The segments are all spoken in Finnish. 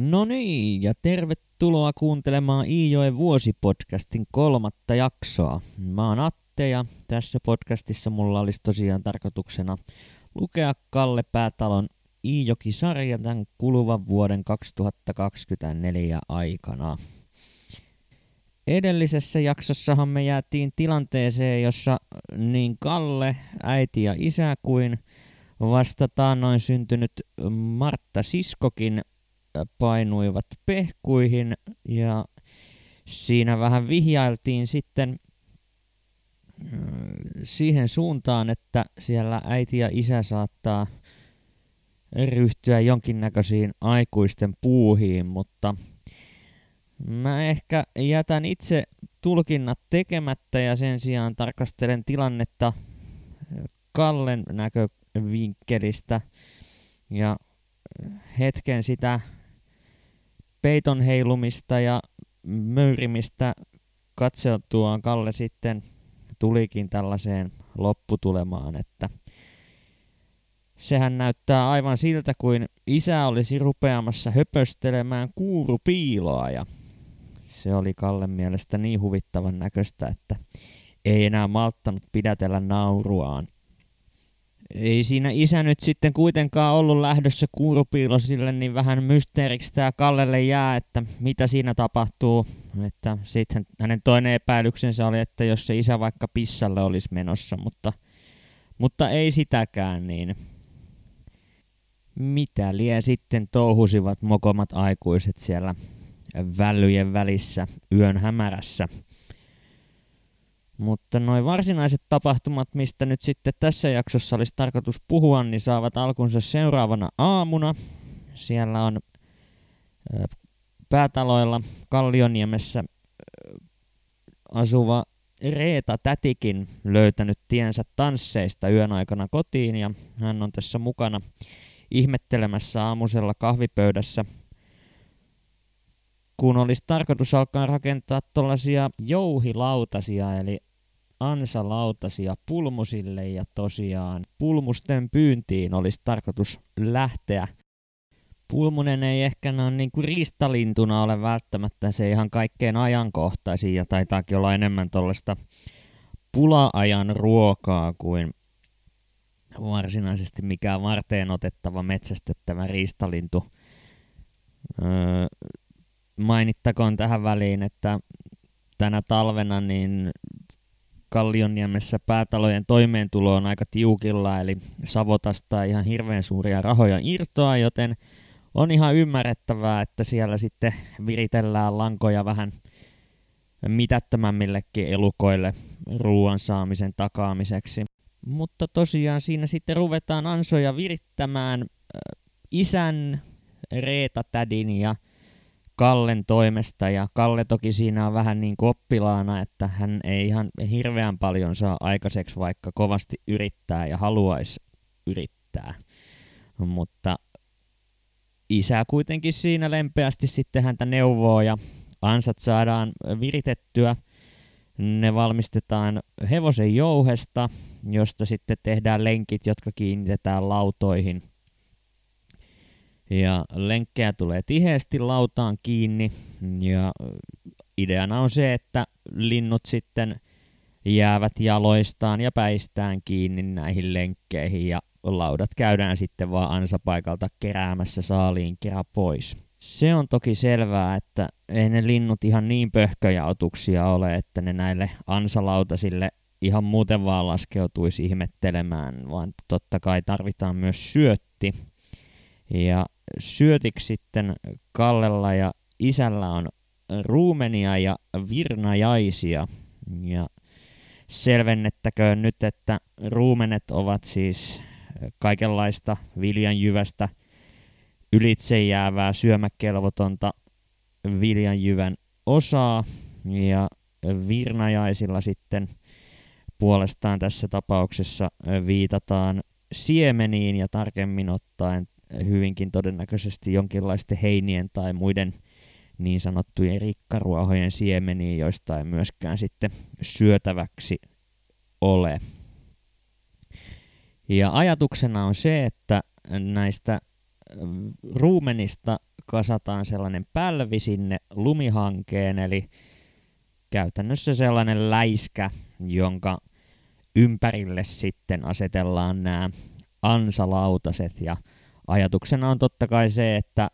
No niin, ja tervetuloa kuuntelemaan Iijoen vuosipodcastin kolmatta jaksoa. Mä oon Atte ja tässä podcastissa mulla olisi tosiaan tarkoituksena lukea Kalle Päätalon Iijoki-sarja tämän kuluvan vuoden 2024 aikana. Edellisessä jaksossahan me jäätiin tilanteeseen, jossa niin Kalle, äiti ja isä kuin vasta taannoin syntynyt Martta Siskokin painuivat pehkuihin ja siinä vähän vihjailtiin sitten siihen suuntaan, että siellä äiti ja isä saattaa ryhtyä jonkinnäköisiin aikuisten puuhiin, mutta mä ehkä jätän itse tulkinnat tekemättä ja sen sijaan tarkastelen tilannetta Kallen näkövinkkelistä ja hetken sitä peiton heilumista ja möyrimistä katseltuaan Kalle sitten tulikin tällaiseen lopputulemaan, että sehän näyttää aivan siltä, kuin isä olisi rupeamassa höpöstelemään kuurupiiloa ja se oli Kalle mielestä niin huvittavan näköistä, että ei enää malttanut pidätellä nauruaan ei siinä isä nyt sitten kuitenkaan ollut lähdössä kuurupiilosille, niin vähän mysteeriksi tämä Kallelle jää, että mitä siinä tapahtuu. Että sitten hänen toinen epäilyksensä oli, että jos se isä vaikka pissalle olisi menossa, mutta, mutta ei sitäkään, niin mitä lie sitten touhusivat mokomat aikuiset siellä vällyjen välissä yön hämärässä. Mutta noin varsinaiset tapahtumat, mistä nyt sitten tässä jaksossa olisi tarkoitus puhua, niin saavat alkunsa seuraavana aamuna. Siellä on päätaloilla Kallioniemessä asuva Reeta Tätikin löytänyt tiensä tansseista yön aikana kotiin ja hän on tässä mukana ihmettelemässä aamusella kahvipöydässä – kun olisi tarkoitus alkaa rakentaa tuollaisia jouhilautasia, eli ansalautasia pulmusille ja tosiaan pulmusten pyyntiin olisi tarkoitus lähteä. Pulmunen ei ehkä ole niin kuin riistalintuna ole välttämättä se ihan kaikkein ajankohtaisin ja taitaakin olla enemmän tuollaista pula-ajan ruokaa kuin varsinaisesti mikään varteen otettava metsästettävä riistalintu. Öö, mainittakoon tähän väliin, että tänä talvena niin Kallionniemessä päätalojen toimeentulo on aika tiukilla, eli Savotasta ihan hirveän suuria rahoja irtoa, joten on ihan ymmärrettävää, että siellä sitten viritellään lankoja vähän mitättömämmillekin elukoille ruoan saamisen takaamiseksi. Mutta tosiaan siinä sitten ruvetaan ansoja virittämään isän, Reeta Tädin ja Kallen toimesta ja Kalle toki siinä on vähän niin kuin oppilaana, että hän ei ihan hirveän paljon saa aikaiseksi, vaikka kovasti yrittää ja haluaisi yrittää. Mutta isä kuitenkin siinä lempeästi sitten häntä neuvoo ja ansat saadaan viritettyä. Ne valmistetaan hevosen jouhesta, josta sitten tehdään lenkit, jotka kiinnitetään lautoihin – ja lenkkejä tulee tiheesti lautaan kiinni ja ideana on se, että linnut sitten jäävät jaloistaan ja päistään kiinni näihin lenkkeihin ja laudat käydään sitten vaan ansapaikalta keräämässä saaliin kerran pois. Se on toki selvää, että ei ne linnut ihan niin pöhköjautuksia ole, että ne näille ansalautasille ihan muuten vaan laskeutuisi ihmettelemään, vaan totta kai tarvitaan myös syötti. Ja syötiksi sitten Kallella ja isällä on ruumenia ja virnajaisia. Ja selvennettäköön nyt, että ruumenet ovat siis kaikenlaista viljanjyvästä ylitse jäävää syömäkelvotonta viljanjyvän osaa ja virnajaisilla sitten puolestaan tässä tapauksessa viitataan siemeniin ja tarkemmin ottaen hyvinkin todennäköisesti jonkinlaisten heinien tai muiden niin sanottujen rikkaruohojen siemeniä, joista ei myöskään sitten syötäväksi ole. Ja ajatuksena on se, että näistä ruumenista kasataan sellainen pälvi sinne lumihankeen, eli käytännössä sellainen läiskä, jonka ympärille sitten asetellaan nämä ansalautaset ja ajatuksena on totta kai se, että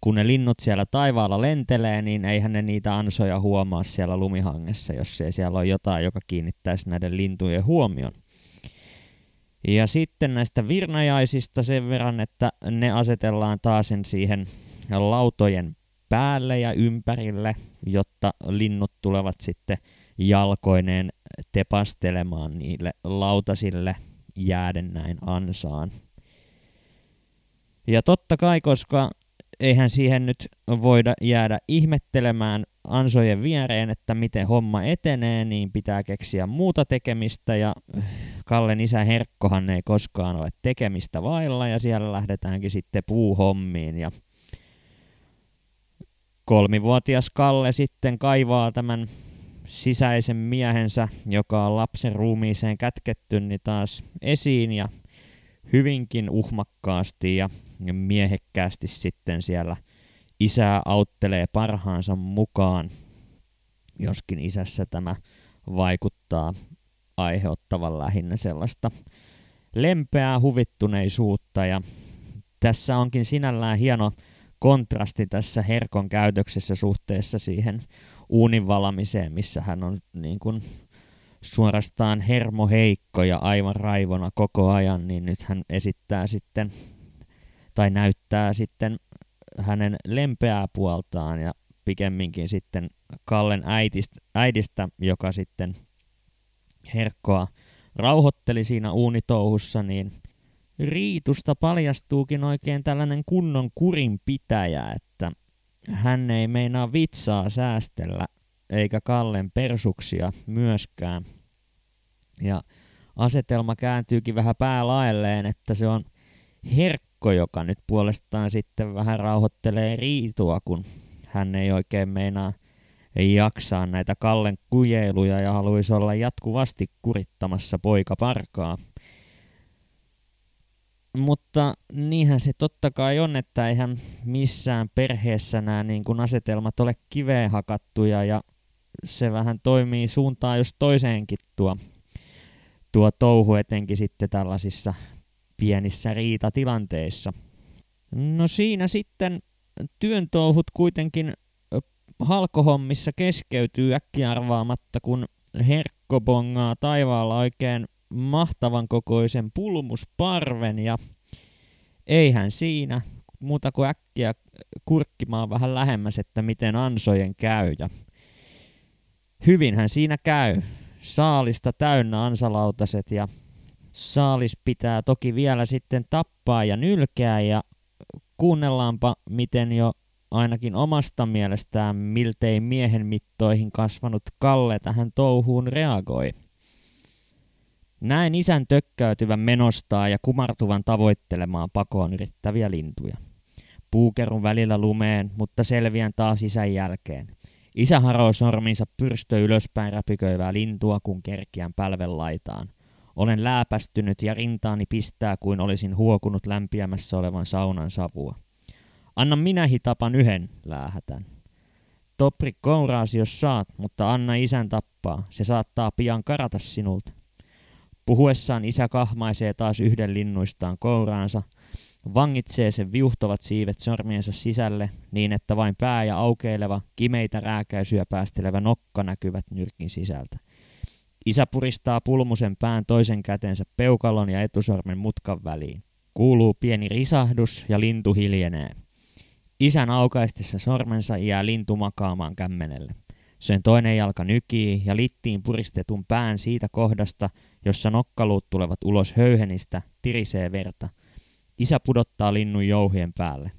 kun ne linnut siellä taivaalla lentelee, niin eihän ne niitä ansoja huomaa siellä lumihangessa, jos ei siellä ole jotain, joka kiinnittäisi näiden lintujen huomion. Ja sitten näistä virnajaisista sen verran, että ne asetellaan taas siihen lautojen päälle ja ympärille, jotta linnut tulevat sitten jalkoineen tepastelemaan niille lautasille jääden näin ansaan. Ja totta kai, koska eihän siihen nyt voida jäädä ihmettelemään ansojen viereen, että miten homma etenee, niin pitää keksiä muuta tekemistä. Ja Kallen isä Herkkohan ei koskaan ole tekemistä vailla ja siellä lähdetäänkin sitten puuhommiin. Ja kolmivuotias Kalle sitten kaivaa tämän sisäisen miehensä, joka on lapsen ruumiiseen kätketty, niin taas esiin ja hyvinkin uhmakkaasti. Ja miehekkäästi sitten siellä isää auttelee parhaansa mukaan, joskin isässä tämä vaikuttaa aiheuttavan lähinnä sellaista lempeää huvittuneisuutta. Ja tässä onkin sinällään hieno kontrasti tässä Herkon käytöksessä suhteessa siihen uunin valamiseen, missä hän on niin kuin suorastaan hermoheikko ja aivan raivona koko ajan, niin nyt hän esittää sitten tai näyttää sitten hänen lempeää puoltaan ja pikemminkin sitten Kallen äitistä, äidistä, joka sitten Herkkoa rauhoitteli siinä uunitouhussa, niin Riitusta paljastuukin oikein tällainen kunnon kurinpitäjä, että hän ei meinaa vitsaa säästellä eikä Kallen persuksia myöskään. Ja asetelma kääntyykin vähän päälaelleen, että se on Herkko, joka nyt puolestaan sitten vähän rauhoittelee Riitua, kun hän ei oikein meinaa ei jaksaa näitä Kallen kujeiluja ja haluaisi olla jatkuvasti kurittamassa poika parkaa. Mutta niinhän se totta kai on, että eihän missään perheessä nämä niin kuin asetelmat ole kiveen hakattuja ja se vähän toimii suuntaan jos toiseenkin tuo, tuo touhu etenkin sitten tällaisissa pienissä riitatilanteissa. No siinä sitten työn touhut kuitenkin halkohommissa keskeytyy äkkiarvaamatta, kun Herkko bongaa taivaalla oikein mahtavan kokoisen pulmusparven ja eihän siinä muuta kuin äkkiä kurkkimaan vähän lähemmäs, että miten ansojen käy. Ja hyvinhän siinä käy. Saalista täynnä ansalautaset ja saalis pitää toki vielä sitten tappaa ja nylkeä ja kuunnellaanpa miten jo ainakin omasta mielestään miltei miehen mittoihin kasvanut Kalle tähän touhuun reagoi. Näen isän tökkäytyvän menostaa ja kumartuvan tavoittelemaan pakoon yrittäviä lintuja. Puukerun välillä lumeen, mutta selviän taas isän jälkeen. Isä haroo sorminsa pyrstö ylöspäin räpiköivää lintua, kun kerkiän pälven laitaan. Olen lääpästynyt ja rintaani pistää kuin olisin huokunut lämpiämässä olevan saunan savua. Anna minä hitapan yhden, läähätän. Topri kouraasi jos saat, mutta anna isän tappaa. Se saattaa pian karata sinulta. Puhuessaan isä kahmaisee taas yhden linnuistaan kouraansa, vangitsee sen viuhtovat siivet sormiensa sisälle niin, että vain pää ja aukeileva, kimeitä rääkäisyä päästelevä nokka näkyvät nyrkin sisältä. Isä puristaa pulmusen pään toisen kätensä peukalon ja etusormen mutkan väliin. Kuuluu pieni risahdus ja lintu hiljenee. Isän aukaistessa sormensa jää lintu makaamaan kämmenelle. Sen toinen jalka nykii ja littiin puristetun pään siitä kohdasta, jossa nokkaluut tulevat ulos höyhenistä, tirisee verta. Isä pudottaa linnun jouhien päälle.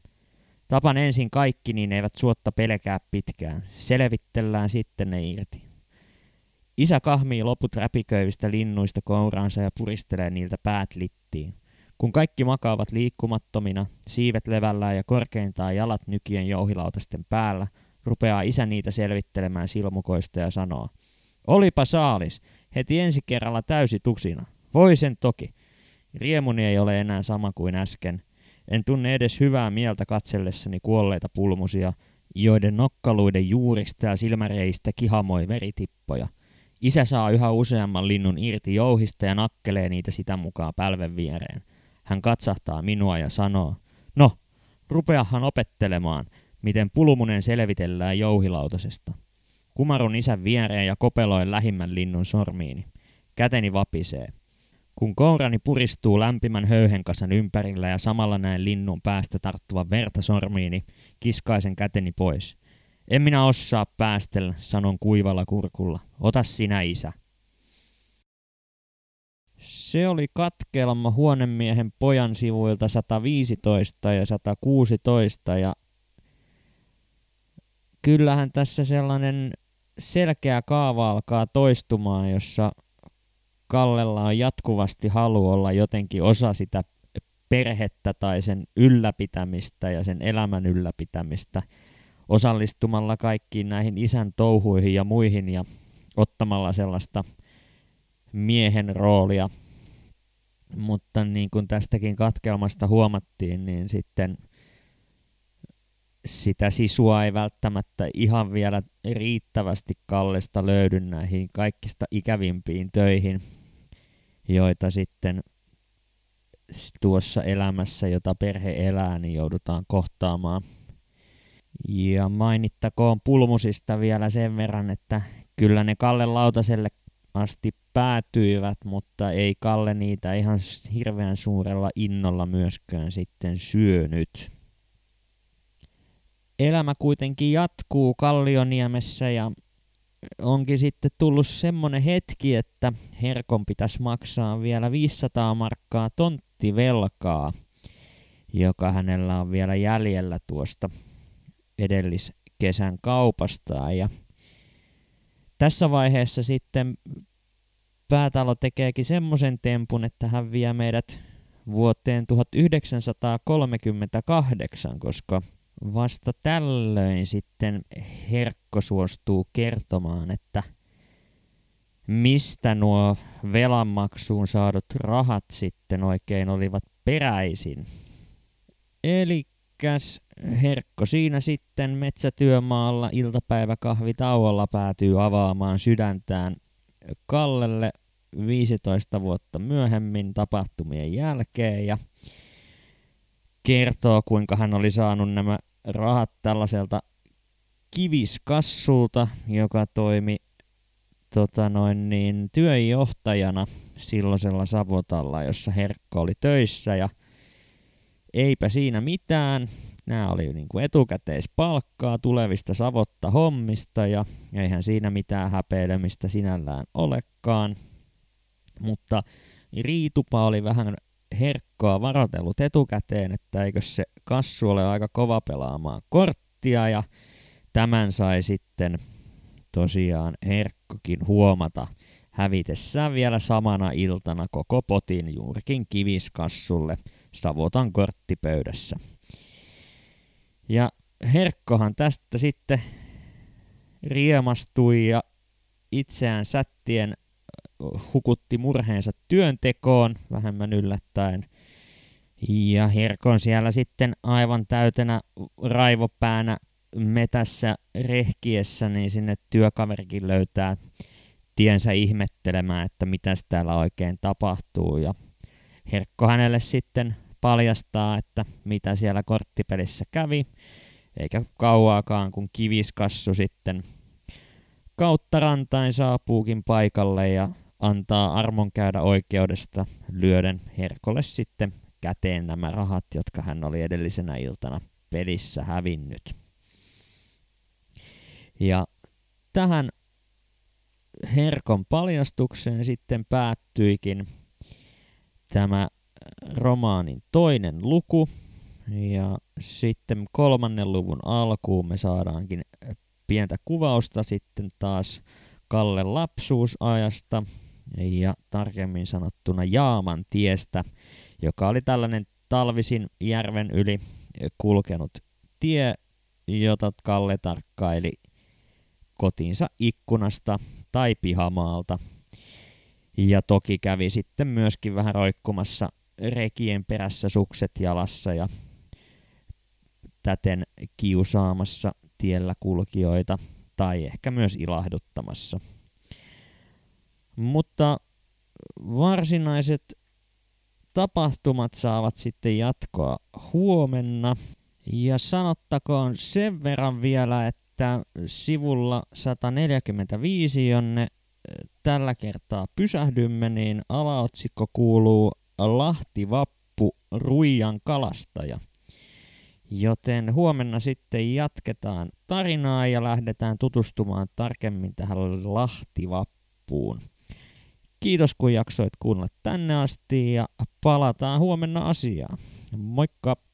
Tapan ensin kaikki, niin eivät suotta pelkää pitkään. Selvittellään sitten ne irti. Isä kahmii loput räpiköivistä linnuista kouraansa ja puristelee niiltä päät littiin. Kun kaikki makaavat liikkumattomina, siivet levällään ja korkeintaan jalat nykien jouhilautasten päällä, rupeaa isä niitä selvittelemään silmukoista ja sanoo, Olipa saalis, heti ensi kerralla täysi tusina. Voi sen toki. Riemuni ei ole enää sama kuin äsken. En tunne edes hyvää mieltä katsellessani kuolleita pulmusia, joiden nokkaluiden juurista ja silmäreistä kihamoi veritippoja. Isä saa yhä useamman linnun irti jouhista ja nakkelee niitä sitä mukaan pälven viereen. Hän katsahtaa minua ja sanoo, no, rupeahan opettelemaan, miten pulmunen selvitellään jouhilautasesta. Kumarun isän viereen ja kopeloin lähimmän linnun sormiini. Käteni vapisee. Kun kourani puristuu lämpimän höyhenkasan ympärillä ja samalla näen linnun päästä tarttuvan verta sormiini, kiskaisen käteni pois. En minä osaa päästellä, sanon kuivalla kurkulla. Ota sinä, isä. Se oli katkelma huonemiehen pojan sivuilta 115 ja 116 ja kyllähän tässä sellainen selkeä kaava alkaa toistumaan, jossa Kallella on jatkuvasti halu olla jotenkin osa sitä perhettä tai sen ylläpitämistä ja sen elämän ylläpitämistä osallistumalla kaikkiin näihin isän touhuihin ja muihin ja ottamalla sellaista miehen roolia. Mutta niin kuin tästäkin katkelmasta huomattiin, niin sitten sitä sisua ei välttämättä ihan vielä riittävästi Kallesta löydy näihin kaikista ikävimpiin töihin, joita sitten tuossa elämässä, jota perhe elää, niin joudutaan kohtaamaan. Ja mainittakoon pulmusista vielä sen verran, että kyllä ne Kalle Lautaselle asti päätyivät, mutta ei Kalle niitä ihan hirveän suurella innolla myöskään sitten syönyt. Elämä kuitenkin jatkuu Kallioniemessä ja onkin sitten tullut semmonen hetki, että Herkon pitäisi maksaa vielä 500 markkaa tonttivelkaa, joka hänellä on vielä jäljellä tuosta edelliskesän kaupastaan. Ja tässä vaiheessa sitten päätalo tekeekin semmoisen tempun, että hän vie meidät vuoteen 1938, koska vasta tällöin sitten Herkko suostuu kertomaan, että mistä nuo velanmaksuun saadut rahat sitten oikein olivat peräisin. Elikäs Herkko siinä sitten metsätyömaalla iltapäiväkahvitauolla päätyy avaamaan sydäntään Kallelle 15 vuotta myöhemmin tapahtumien jälkeen ja kertoo, kuinka hän oli saanut nämä rahat tällaiselta kiviskassulta, joka toimi tota noin niin, työjohtajana silloisella Savotalla, jossa Herkko oli töissä ja eipä siinä mitään. Nämä oli niin kuin etukäteispalkkaa tulevista Savotta hommista ja eihän siinä mitään häpeilemistä sinällään olekaan. Mutta Riitupa oli vähän herkkoa varotellut etukäteen, että eikö se kassu ole aika kova pelaamaan korttia ja tämän sai sitten tosiaan herkkokin huomata hävitessään vielä samana iltana koko potin juurikin kiviskassulle Savotan korttipöydässä. Ja Herkkohan tästä sitten riemastui ja itseään sättien hukutti murheensa työntekoon vähemmän yllättäen. Ja Herkon siellä sitten aivan täytenä raivopäänä metässä rehkiessä, niin sinne työkaverikin löytää tiensä ihmettelemään, että mitä täällä oikein tapahtuu. Ja Herkko hänelle sitten paljastaa, että mitä siellä korttipelissä kävi, eikä kauaakaan kun kiviskassu sitten kautta rantain saapuukin paikalle ja antaa armon käydä oikeudesta lyöden Herkolle sitten käteen nämä rahat, jotka hän oli edellisenä iltana pelissä hävinnyt. Ja tähän Herkon paljastukseen sitten päättyikin tämä romaanin toinen luku. Ja sitten kolmannen luvun alkuun me saadaankin pientä kuvausta sitten taas Kalle lapsuusajasta ja tarkemmin sanottuna Jaaman tiestä, joka oli tällainen talvisin järven yli kulkenut tie, jota Kalle tarkkaili kotiinsa ikkunasta tai pihamaalta. Ja toki kävi sitten myöskin vähän roikkumassa rekien perässä sukset jalassa ja täten kiusaamassa tiellä kulkijoita tai ehkä myös ilahduttamassa. Mutta varsinaiset tapahtumat saavat sitten jatkoa huomenna. Ja sanottakoon sen verran vielä, että sivulla 145, jonne tällä kertaa pysähdymme, niin alaotsikko kuuluu Lahti Vappu Ruijan kalastaja. Joten huomenna sitten jatketaan tarinaa ja lähdetään tutustumaan tarkemmin tähän Lahtivappuun. Kiitos kun jaksoit kuunnella tänne asti ja palataan huomenna asiaan. Moikka!